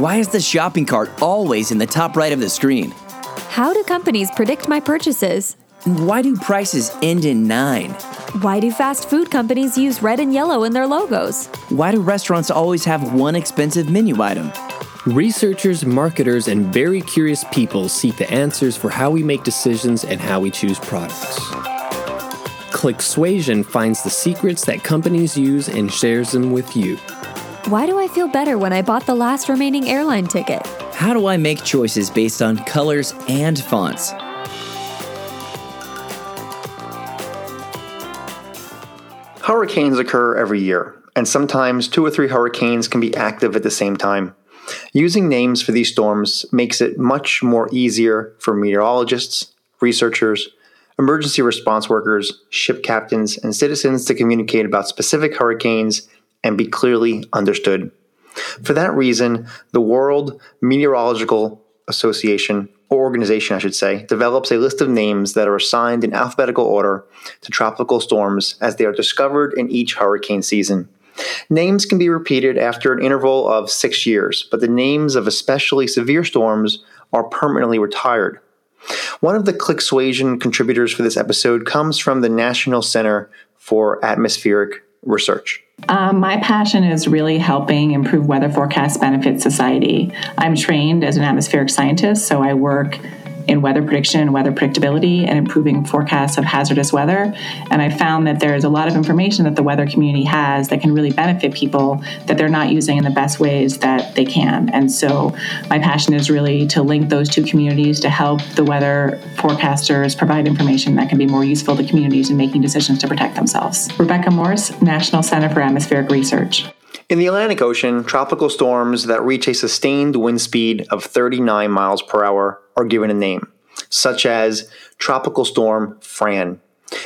Why is the shopping cart always in the top right of the screen? How do companies predict my purchases? Why do prices end in 9? Why do fast food companies use red and yellow in their logos? Why do restaurants always have one expensive menu item? Researchers, marketers, and very curious people seek the answers for how we make decisions and how we choose products. Clicksuasion finds the secrets that companies use and shares them with you. Why do I feel better when I bought the last remaining airline ticket? How do I make choices based on colors and fonts? Hurricanes occur every year, and sometimes two or three hurricanes can be active at the same time. Using names for these storms makes it much more easier for meteorologists, researchers, emergency response workers, ship captains, and citizens to communicate about specific hurricanes and be clearly understood. For that reason, the World Meteorological Association, or organization, I should say, develops a list of names that are assigned in alphabetical order to tropical storms as they are discovered in each hurricane season. Names can be repeated after an interval of six years, but the names of especially severe storms are permanently retired. One of the Clicksuasion contributors for this episode comes from the National Center for Atmospheric Research. Um, my passion is really helping improve weather forecast benefit society. I'm trained as an atmospheric scientist, so I work in weather prediction and weather predictability and improving forecasts of hazardous weather. And I found that there's a lot of information that the weather community has that can really benefit people that they're not using in the best ways that they can. And so my passion is really to link those two communities to help the weather forecasters provide information that can be more useful to communities in making decisions to protect themselves. Rebecca Morss, National Center for Atmospheric Research. In the Atlantic Ocean, tropical storms that reach a sustained wind speed of 39 miles per hour are given a name, such as Tropical Storm Fran.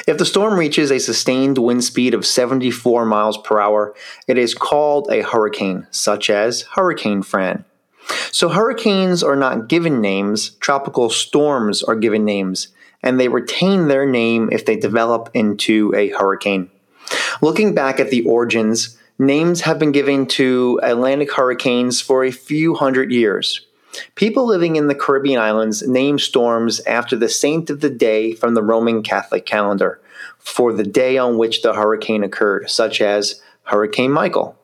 If the storm reaches a sustained wind speed of 74 miles per hour, it is called a hurricane, such as Hurricane Fran. So hurricanes are not given names, tropical storms are given names, and they retain their name if they develop into a hurricane. Looking back at the origins, names have been given to Atlantic hurricanes for a few hundred years. People living in the Caribbean islands name storms after the saint of the day from the Roman Catholic calendar for the day on which the hurricane occurred, such as Hurricane Michael.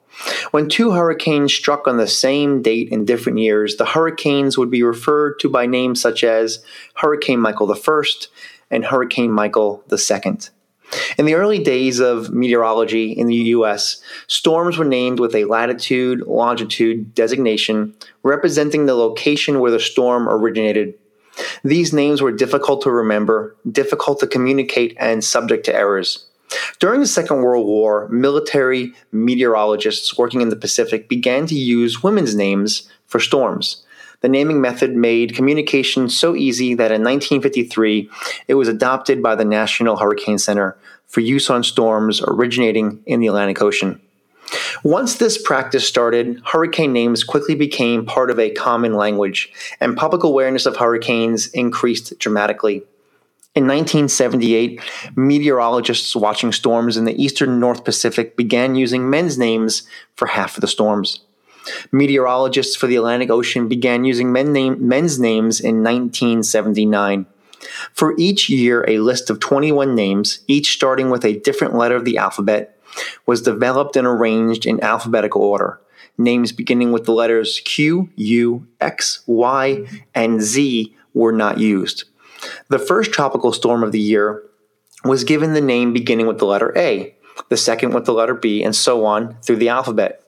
When two hurricanes struck on the same date in different years, the hurricanes would be referred to by names such as Hurricane Michael I and Hurricane Michael II. In the early days of meteorology in the US, storms were named with a latitude longitude designation representing the location where the storm originated. These names were difficult to remember, difficult to communicate, and subject to errors. During the Second World War, military meteorologists working in the Pacific began to use women's names for storms. The naming method made communication so easy that in 1953 it was adopted by the National Hurricane Center for use on storms originating in the Atlantic Ocean. Once this practice started, hurricane names quickly became part of a common language, and public awareness of hurricanes increased dramatically. In 1978, meteorologists watching storms in the eastern North Pacific began using men's names for half of the storms. Meteorologists for the Atlantic Ocean began using men name, men's names in 1979. For each year, a list of 21 names, each starting with a different letter of the alphabet, was developed and arranged in alphabetical order. Names beginning with the letters Q, U, X, Y, and Z were not used. The first tropical storm of the year was given the name beginning with the letter A, the second with the letter B, and so on through the alphabet.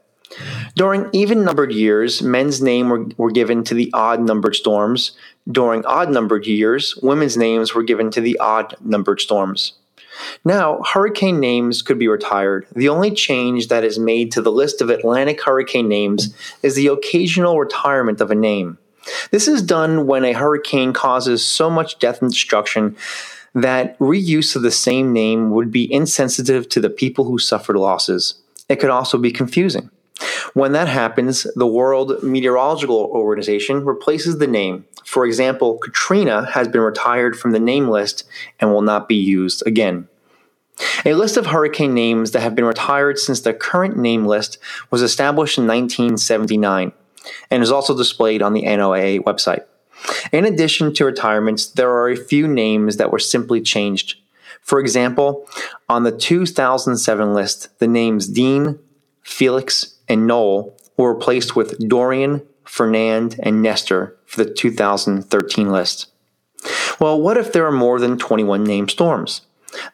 During even numbered years, men's names were, were given to the odd numbered storms. During odd numbered years, women's names were given to the odd numbered storms. Now, hurricane names could be retired. The only change that is made to the list of Atlantic hurricane names is the occasional retirement of a name. This is done when a hurricane causes so much death and destruction that reuse of the same name would be insensitive to the people who suffered losses. It could also be confusing. When that happens, the World Meteorological Organization replaces the name. For example, Katrina has been retired from the name list and will not be used again. A list of hurricane names that have been retired since the current name list was established in 1979. and is also displayed on the NOAA website. In addition to retirements, there are a few names that were simply changed. For example, on the 2007 list, the names Dean, Felix, and Noel were replaced with Dorian, Fernand, and Nestor for the 2013 list. Well, what if there are more than 21 named storms?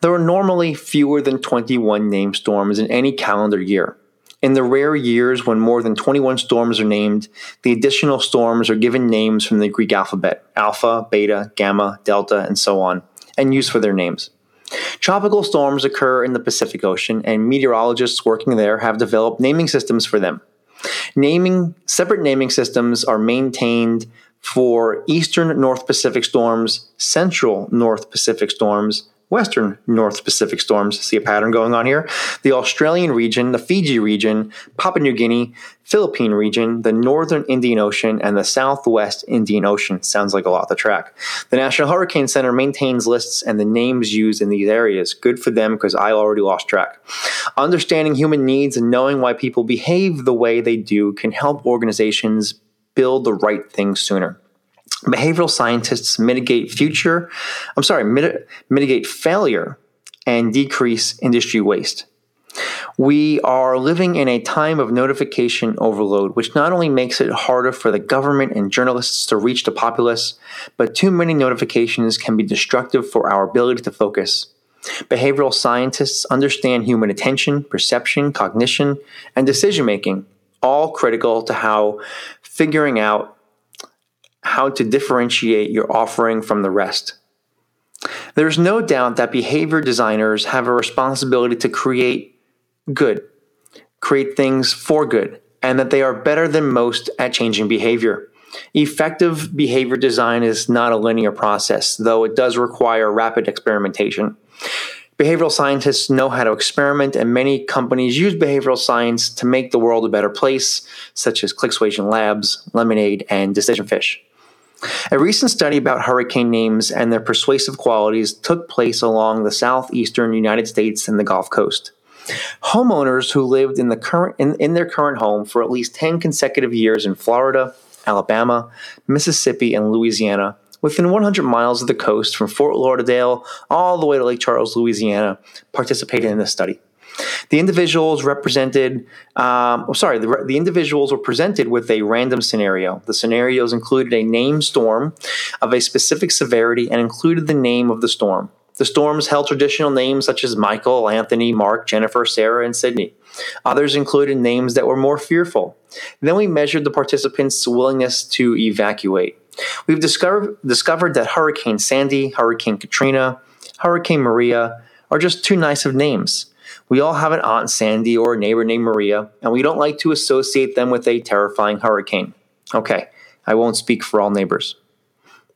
There are normally fewer than 21 named storms in any calendar year. In the rare years when more than 21 storms are named, the additional storms are given names from the Greek alphabet alpha, beta, gamma, delta, and so on, and used for their names. Tropical storms occur in the Pacific Ocean, and meteorologists working there have developed naming systems for them. Naming separate naming systems are maintained for eastern North Pacific storms, central North Pacific storms, western North Pacific storms. See a pattern going on here? The Australian region, the Fiji region, Papua New Guinea, Philippine region, the northern Indian Ocean, and the southwest Indian Ocean. Sounds like a lot to track. The National Hurricane Center maintains lists and the names used in these areas. Good for them because I already lost track. Understanding human needs and knowing why people behave the way they do can help organizations build the right things sooner. Behavioral scientists mitigate future, I'm sorry, mit- mitigate failure and decrease industry waste. We are living in a time of notification overload, which not only makes it harder for the government and journalists to reach the populace, but too many notifications can be destructive for our ability to focus. Behavioral scientists understand human attention, perception, cognition, and decision making, all critical to how figuring out how to differentiate your offering from the rest. There's no doubt that behavior designers have a responsibility to create good, create things for good, and that they are better than most at changing behavior. Effective behavior design is not a linear process, though it does require rapid experimentation. Behavioral scientists know how to experiment, and many companies use behavioral science to make the world a better place, such as ClickSuasion Labs, Lemonade, and Decision Fish. A recent study about hurricane names and their persuasive qualities took place along the southeastern United States and the Gulf Coast. Homeowners who lived in, the current, in, in their current home for at least 10 consecutive years in Florida, Alabama, Mississippi, and Louisiana within 100 miles of the coast from Fort Lauderdale all the way to Lake Charles, Louisiana, participated in this study. The individuals represented, um, oh, sorry, the, the individuals were presented with a random scenario. The scenarios included a name storm of a specific severity and included the name of the storm. The storms held traditional names such as Michael, Anthony, Mark, Jennifer, Sarah, and Sydney. Others included names that were more fearful. Then we measured the participants' willingness to evacuate. We've discovered, discovered that Hurricane Sandy, Hurricane Katrina, Hurricane Maria are just too nice of names. We all have an Aunt Sandy or a neighbor named Maria, and we don't like to associate them with a terrifying hurricane. Okay, I won't speak for all neighbors.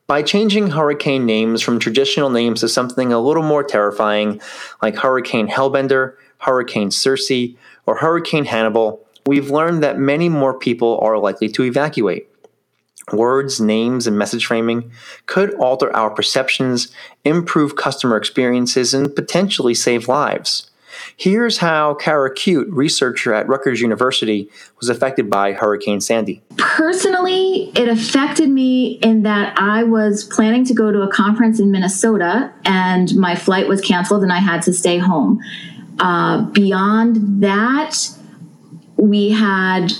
By changing hurricane names from traditional names to something a little more terrifying, like Hurricane Hellbender, Hurricane Circe, or Hurricane Hannibal, we've learned that many more people are likely to evacuate. Words, names, and message framing could alter our perceptions, improve customer experiences, and potentially save lives. Here's how Cara Cuite, researcher at Rutgers University, was affected by Hurricane Sandy. Personally, it affected me in that I was planning to go to a conference in Minnesota and my flight was canceled and I had to stay home. Uh, beyond that, we had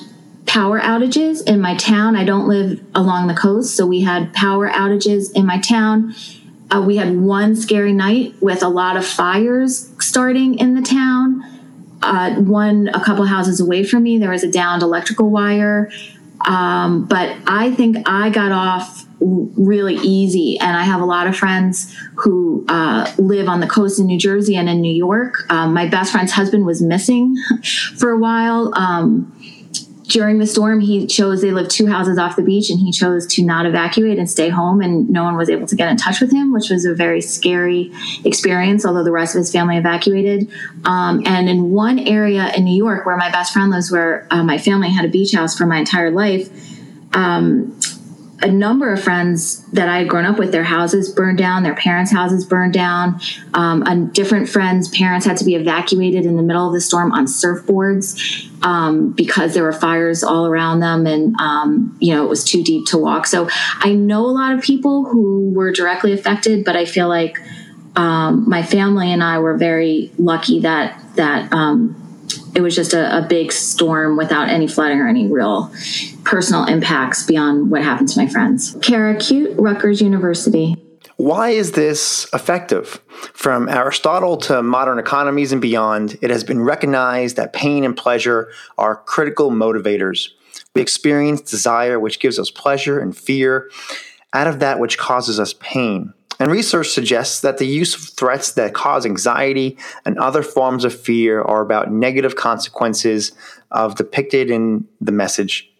power outages in my town. I don't live along the coast, so we had power outages in my town. Uh, we had one scary night with a lot of fires starting in the town. Uh, one a couple houses away from me, there was a downed electrical wire. Um, but I think I got off really easy. And I have a lot of friends who uh, live on the coast in New Jersey and in New York. Um, my best friend's husband was missing for a while. Um, during the storm, he chose, they lived two houses off the beach, and he chose to not evacuate and stay home, and no one was able to get in touch with him, which was a very scary experience, although the rest of his family evacuated. Um, and in one area in New York, where my best friend lives, where uh, my family had a beach house for my entire life, um, a number of friends that I had grown up with, their houses burned down, their parents' houses burned down. Um, and different friends' parents had to be evacuated in the middle of the storm on surfboards um, because there were fires all around them, and um, you know it was too deep to walk. So I know a lot of people who were directly affected, but I feel like um, my family and I were very lucky that that um, it was just a, a, big storm without any flooding or any real personal impacts beyond what happened to my friends. Cara Cuite, Rutgers University. Why is this effective? From Aristotle to modern economies and beyond, it has been recognized that pain and pleasure are critical motivators. We experience desire, which gives us pleasure, and fear out of that which causes us pain. And research suggests that the use of threats that cause anxiety and other forms of fear are about negative consequences of depicted in the message.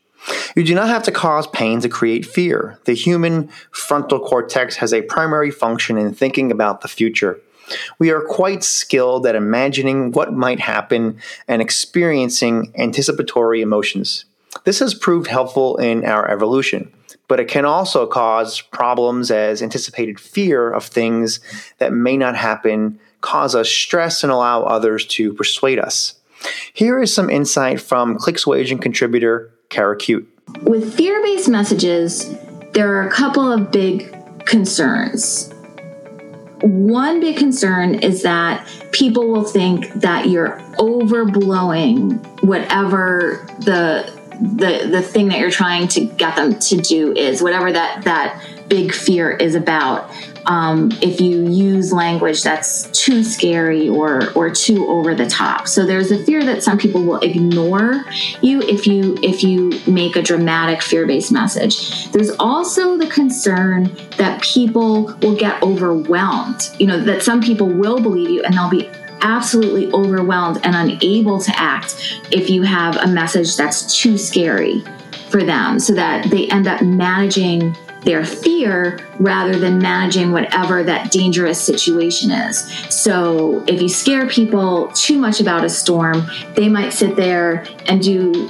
You do not have to cause pain to create fear. The human frontal cortex has a primary function in thinking about the future. We are quite skilled at imagining what might happen and experiencing anticipatory emotions. This has proved helpful in our evolution but it can also cause problems as anticipated fear of things that may not happen, cause us stress, and allow others to persuade us. Here is some insight from ClickSuasion contributor Cara Cuite. With fear based messages, there are a couple of big concerns. One big concern is that people will think that you're overblowing whatever the the the thing that you're trying to get them to do is whatever that that big fear is about um, if you use language that's too scary or or too over the top. So there's a fear that some people will ignore you if you if you make a dramatic fear-based message. There's also the concern that people will get overwhelmed. You know that some people will believe you and they'll be absolutely overwhelmed and unable to act if you have a message that's too scary for them so that they end up managing their fear rather than managing whatever that dangerous situation is. So if you scare people too much about a storm, they might sit there and do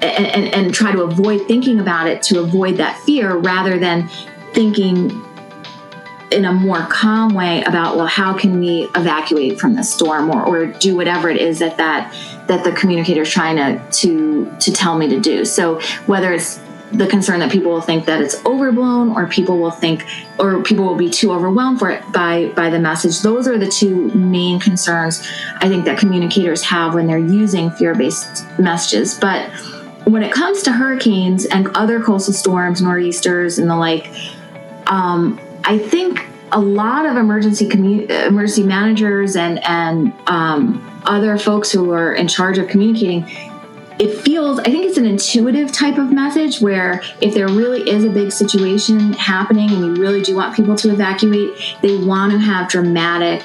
and, and, try to avoid thinking about it to avoid that fear rather than thinking in a more calm way about well how can we evacuate from the storm or, or do whatever it is that that that the communicator is trying to to to tell me to do. So whether it's the concern that people will think that it's overblown or people will think or people will be too overwhelmed for it by by the message those are the two main concerns i think that communicators have when they're using fear-based messages. But when it comes to hurricanes and other coastal storms nor'easters and the like um, I think a lot of emergency commu- emergency managers and and um, other folks who are in charge of communicating it feels i think it's an intuitive type of message where if there really is a big situation happening and you really do want people to evacuate they want to have dramatic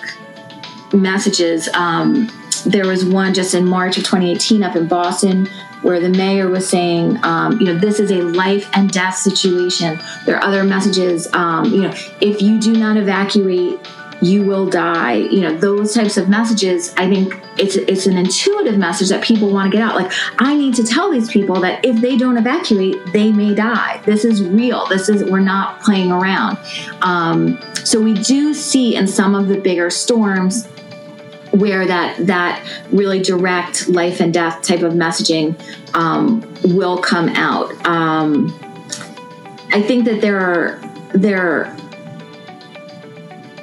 messages. Um, there was one just in march of 2018 up in boston where the mayor was saying, um, you know, this is a life and death situation. There are other messages, um, you know, if you do not evacuate, you will die. You know, those types of messages. I think it's it's an intuitive message that people want to get out. Like, I need to tell these people that if they don't evacuate, they may die. This is real. This is we're not playing around. Um, so we do see in some of the bigger storms where that that really direct life and death type of messaging um, will come out. Um, I think that there are there are,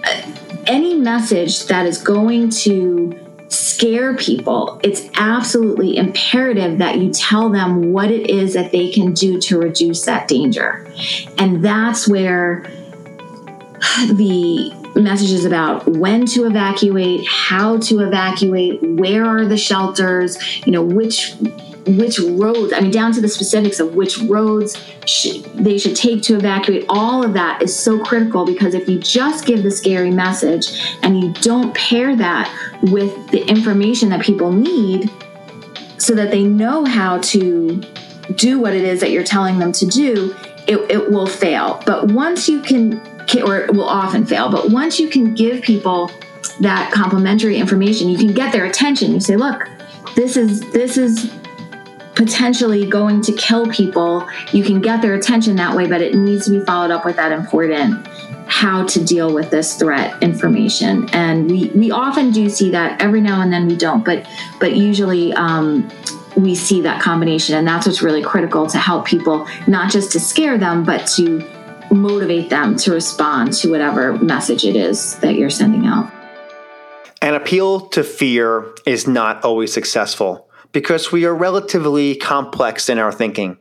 uh, any message that is going to scare people, it's absolutely imperative that you tell them what it is that they can do to reduce that danger. And that's where the messages about when to evacuate, how to evacuate, where are the shelters, you know, which which roads, I mean, down to the specifics of which roads sh- they should take to evacuate, all of that is so critical because if you just give the scary message and you don't pair that with the information that people need so that they know how to do what it is that you're telling them to do, it, it will fail. But once you can or will often fail. But once you can give people that complimentary information, you can get their attention. You say, look, this is this is potentially going to kill people. You can get their attention that way, but it needs to be followed up with that important how to deal with this threat information. And we, we often do see that every now and then we don't, but but usually um, we see that combination, and that's what's really critical to help people, not just to scare them, but to motivate them to respond to whatever message it is that you're sending out. An appeal to fear is not always successful because we are relatively complex in our thinking.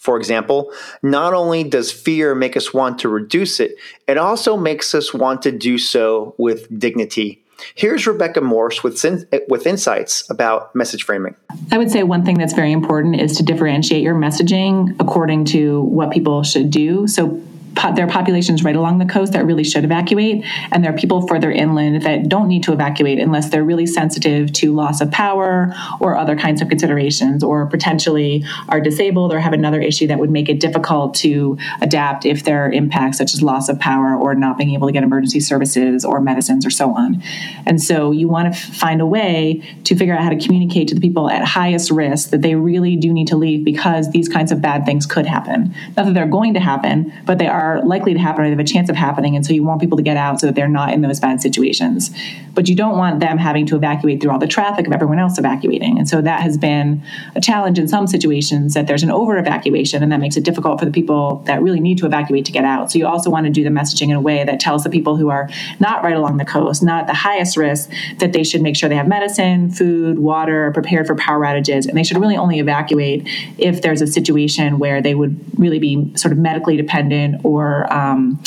For example, not only does fear make us want to reduce it, it also makes us want to do so with dignity. Here's Rebecca Morss with, with insights about message framing. I would say one thing that's very important is to differentiate your messaging according to what people should do. So po- there are populations right along the coast that really should evacuate, and there are people further inland that don't need to evacuate unless they're really sensitive to loss of power or other kinds of considerations, or potentially are disabled or have another issue that would make it difficult to adapt if there are impacts such as loss of power or not being able to get emergency services or medicines or so on. And so you want to f- find a way to figure out how to communicate to the people at highest risk that they really do need to leave because these kinds of bad things could happen. Not that they're going to happen, but they are are likely to happen or they have a chance of happening. And so you want people to get out so that they're not in those bad situations. But you don't want them having to evacuate through all the traffic of everyone else evacuating. And so that has been a challenge in some situations that there's an over evacuation and that makes it difficult for the people that really need to evacuate to get out. So you also want to do the messaging in a way that tells the people who are not right along the coast, not the highest risk, that they should make sure they have medicine, food, water, prepared for power outages, and they should really only evacuate if there's a situation where they would really be sort of medically dependent or or um,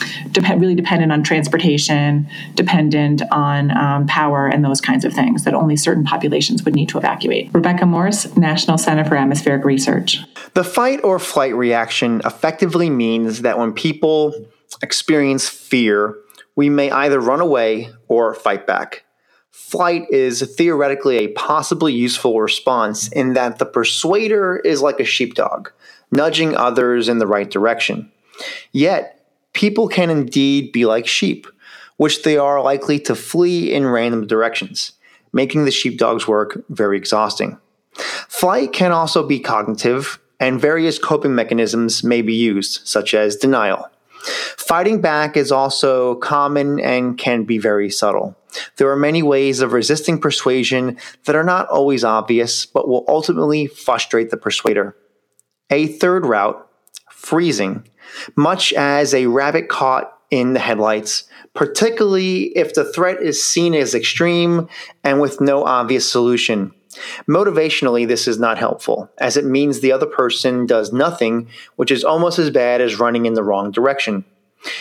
really dependent on transportation, dependent on um, power, and those kinds of things that only certain populations would need to evacuate. Rebecca Morss, National Center for Atmospheric Research. The fight or flight reaction effectively means that when people experience fear, we may either run away or fight back. Flight is theoretically a possibly useful response in that the persuader is like a sheepdog, nudging others in the right direction. Yet, people can indeed be like sheep, which they are likely to flee in random directions, making the sheepdog's work very exhausting. Flight can also be cognitive, and various coping mechanisms may be used, such as denial. Fighting back is also common and can be very subtle. There are many ways of resisting persuasion that are not always obvious, but will ultimately frustrate the persuader. A third route, freezing, much as a rabbit caught in the headlights, particularly if the threat is seen as extreme and with no obvious solution. Motivationally, this is not helpful, as it means the other person does nothing, which is almost as bad as running in the wrong direction.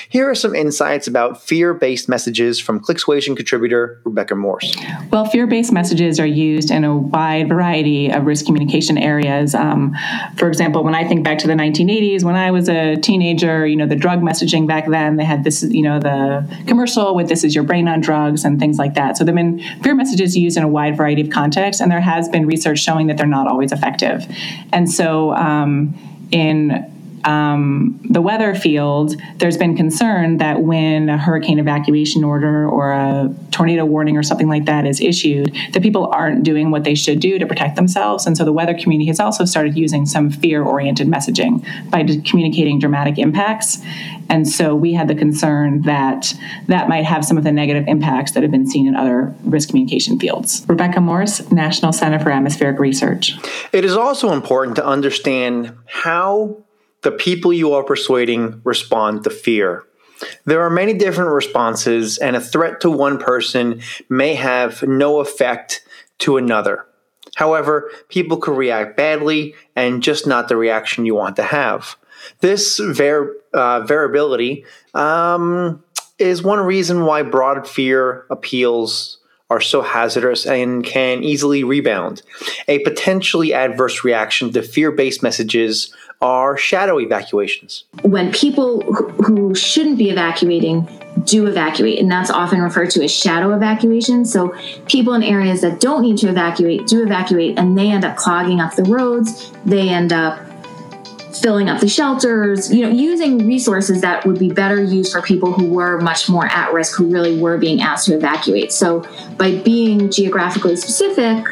Here are some insights about fear based messages from ClickSuasion contributor Rebecca Morss. Well, fear based messages are used in a wide variety of risk communication areas. Um, for example, when I think back to the 1980s, when I was a teenager, you know, the drug messaging back then, they had this, you know, the commercial with this is your brain on drugs and things like that. So there have been fear messages used in a wide variety of contexts, and there has been research showing that they're not always effective. And so um, in um, the weather field, there's been concern that when a hurricane evacuation order or a tornado warning or something like that is issued, that people aren't doing what they should do to protect themselves. And so the weather community has also started using some fear oriented messaging by communicating dramatic impacts. And so we had the concern that that might have some of the negative impacts that have been seen in other risk communication fields. Rebecca Morss, National Center for Atmospheric Research. It is also important to understand how the people you are persuading respond to fear. There are many different responses, and a threat to one person may have no effect to another. However, people could react badly and just not the reaction you want to have. This var- uh, variability um, is one reason why broad fear appeals are so hazardous and can easily rebound. A potentially adverse reaction to fear based messages are shadow evacuations. When people who shouldn't be evacuating do evacuate, and that's often referred to as shadow evacuation. So, people in areas that don't need to evacuate do evacuate, and they end up clogging up the roads. They end up filling up the shelters, you know, using resources that would be better used for people who were much more at risk, who really were being asked to evacuate. So, by being geographically specific,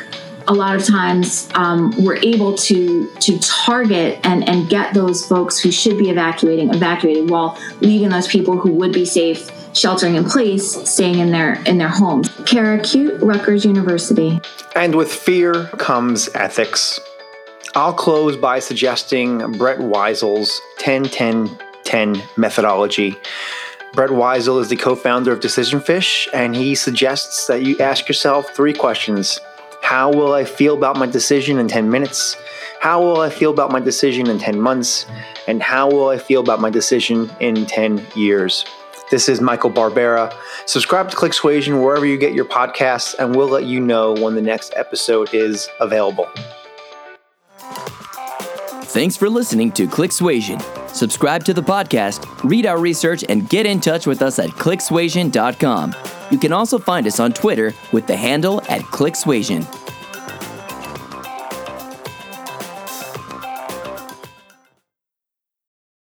a lot of times um, we're able to to target and and get those folks who should be evacuating evacuated while leaving those people who would be safe sheltering in place staying in their in their homes. Cara Cuite rutgers university. And with fear comes ethics i'll close by suggesting brett weisel's 10 10 10 methodology Brett Weisel is the co founder of Decision Fish, and he suggests that you ask yourself three questions How will I feel about my decision in 10 minutes? How will I feel about my decision in 10 months? And how will I feel about my decision in 10 years? This is Michael Barbera. Subscribe to ClickSuasion wherever you get your podcasts, and we'll let you know when the next episode is available. Thanks for listening to ClickSuasion. Subscribe to the podcast, read our research, and get in touch with us at clicksuasion.com. You can also find us on Twitter with the handle at ClickSuasion.